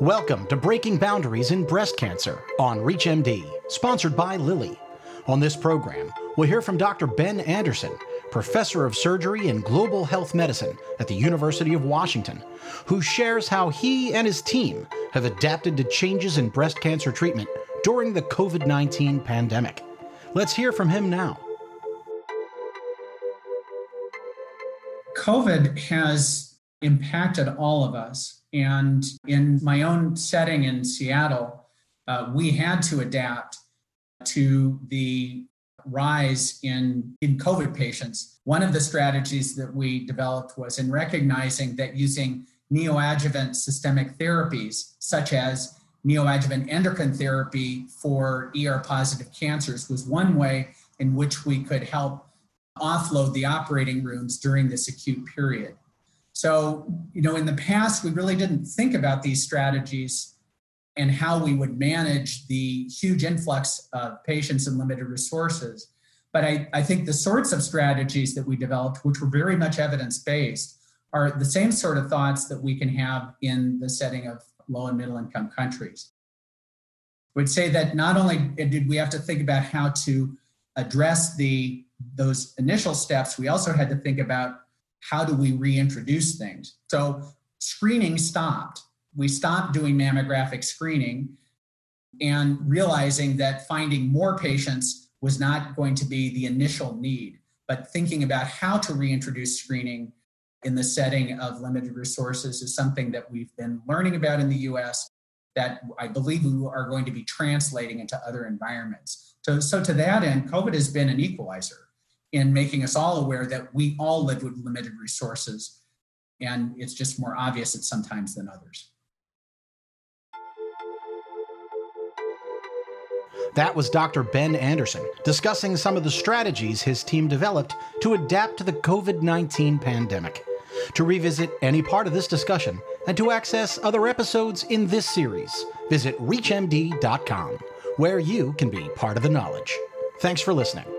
Welcome to Breaking Boundaries in Breast Cancer on ReachMD, sponsored by Lilly. On this program, we'll hear from Dr. Ben Anderson, professor of surgery and global health medicine at the University of Washington, who shares how he and his team have adapted to changes in breast cancer treatment during the COVID 19 pandemic. Let's hear from him now. COVID has impacted all of us and in my own setting in Seattle, uh, we had to adapt to the rise in, in COVID patients. One of the strategies that we developed was in recognizing that using neoadjuvant systemic therapies, such as neoadjuvant endocrine therapy for ER positive cancers, was one way in which we could help offload the operating rooms during this acute period. So, you know, in the past, we really didn't think about these strategies and how we would manage the huge influx of patients and limited resources. But I, I think the sorts of strategies that we developed, which were very much evidence based, are the same sort of thoughts that we can have in the setting of low and middle income countries. Would say that not only did we have to think about how to address the those initial steps, we also had to think about how do we reintroduce things? So screening stopped. We stopped doing mammographic screening and realizing that finding more patients was not going to be the initial need, but thinking about how to reintroduce screening in the setting of limited resources is something that we've been learning about in the US that I believe we are going to be translating into other environments. So, so to that end, COVID has been an equalizer in making us all aware that we all live with limited resources and it's just more obvious at sometimes than others. That was Dr. Ben Anderson discussing some of the strategies his team developed to adapt to the COVID 19 pandemic. To revisit any part of this discussion and to access other episodes in this series, visit ReachMD.com, where you can be part of the knowledge. Thanks for listening.